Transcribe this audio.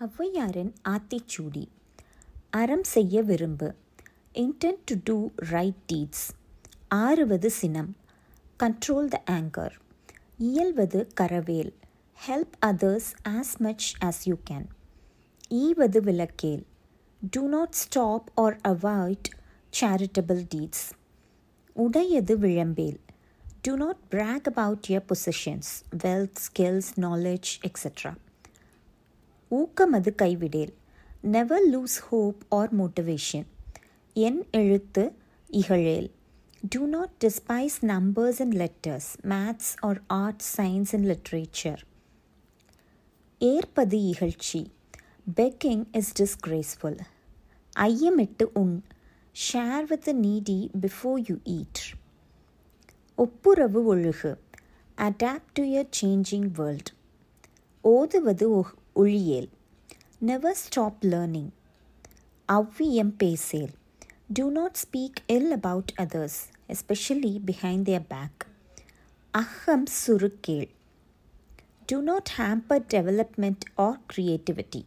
ஔவையாரின் ஆத்திச்சூடி அறம் செய்ய விரும்பு intend to do right deeds ஆறுவது சினம் கண்ட்ரோல் த ஆங்கர் இயல்வது கரவேல் help others as much as you can ஈவது விளக்கேல் do not stop or avoid charitable deeds உடையது விளம்பேல் do not brag about your possessions, wealth, skills, knowledge, etc. ஊக்கமது கைவிடேல் never lose hope or motivation என் எழுத்து இகழேல் Do not despise numbers and letters, maths or art, science and literature. ஏற்பது இகழ்ச்சி begging is disgraceful ஐயமிட்டு உண் share with the Needi before you eat ஒப்புரவு ஒழுகு adapt to your changing world ஓதுவது ஒழியேல் never stop learning அவ்வியம் பேசேல் two not speak will about others especially behind their back அகம் சுருக்கேள் two not hamper development R creativity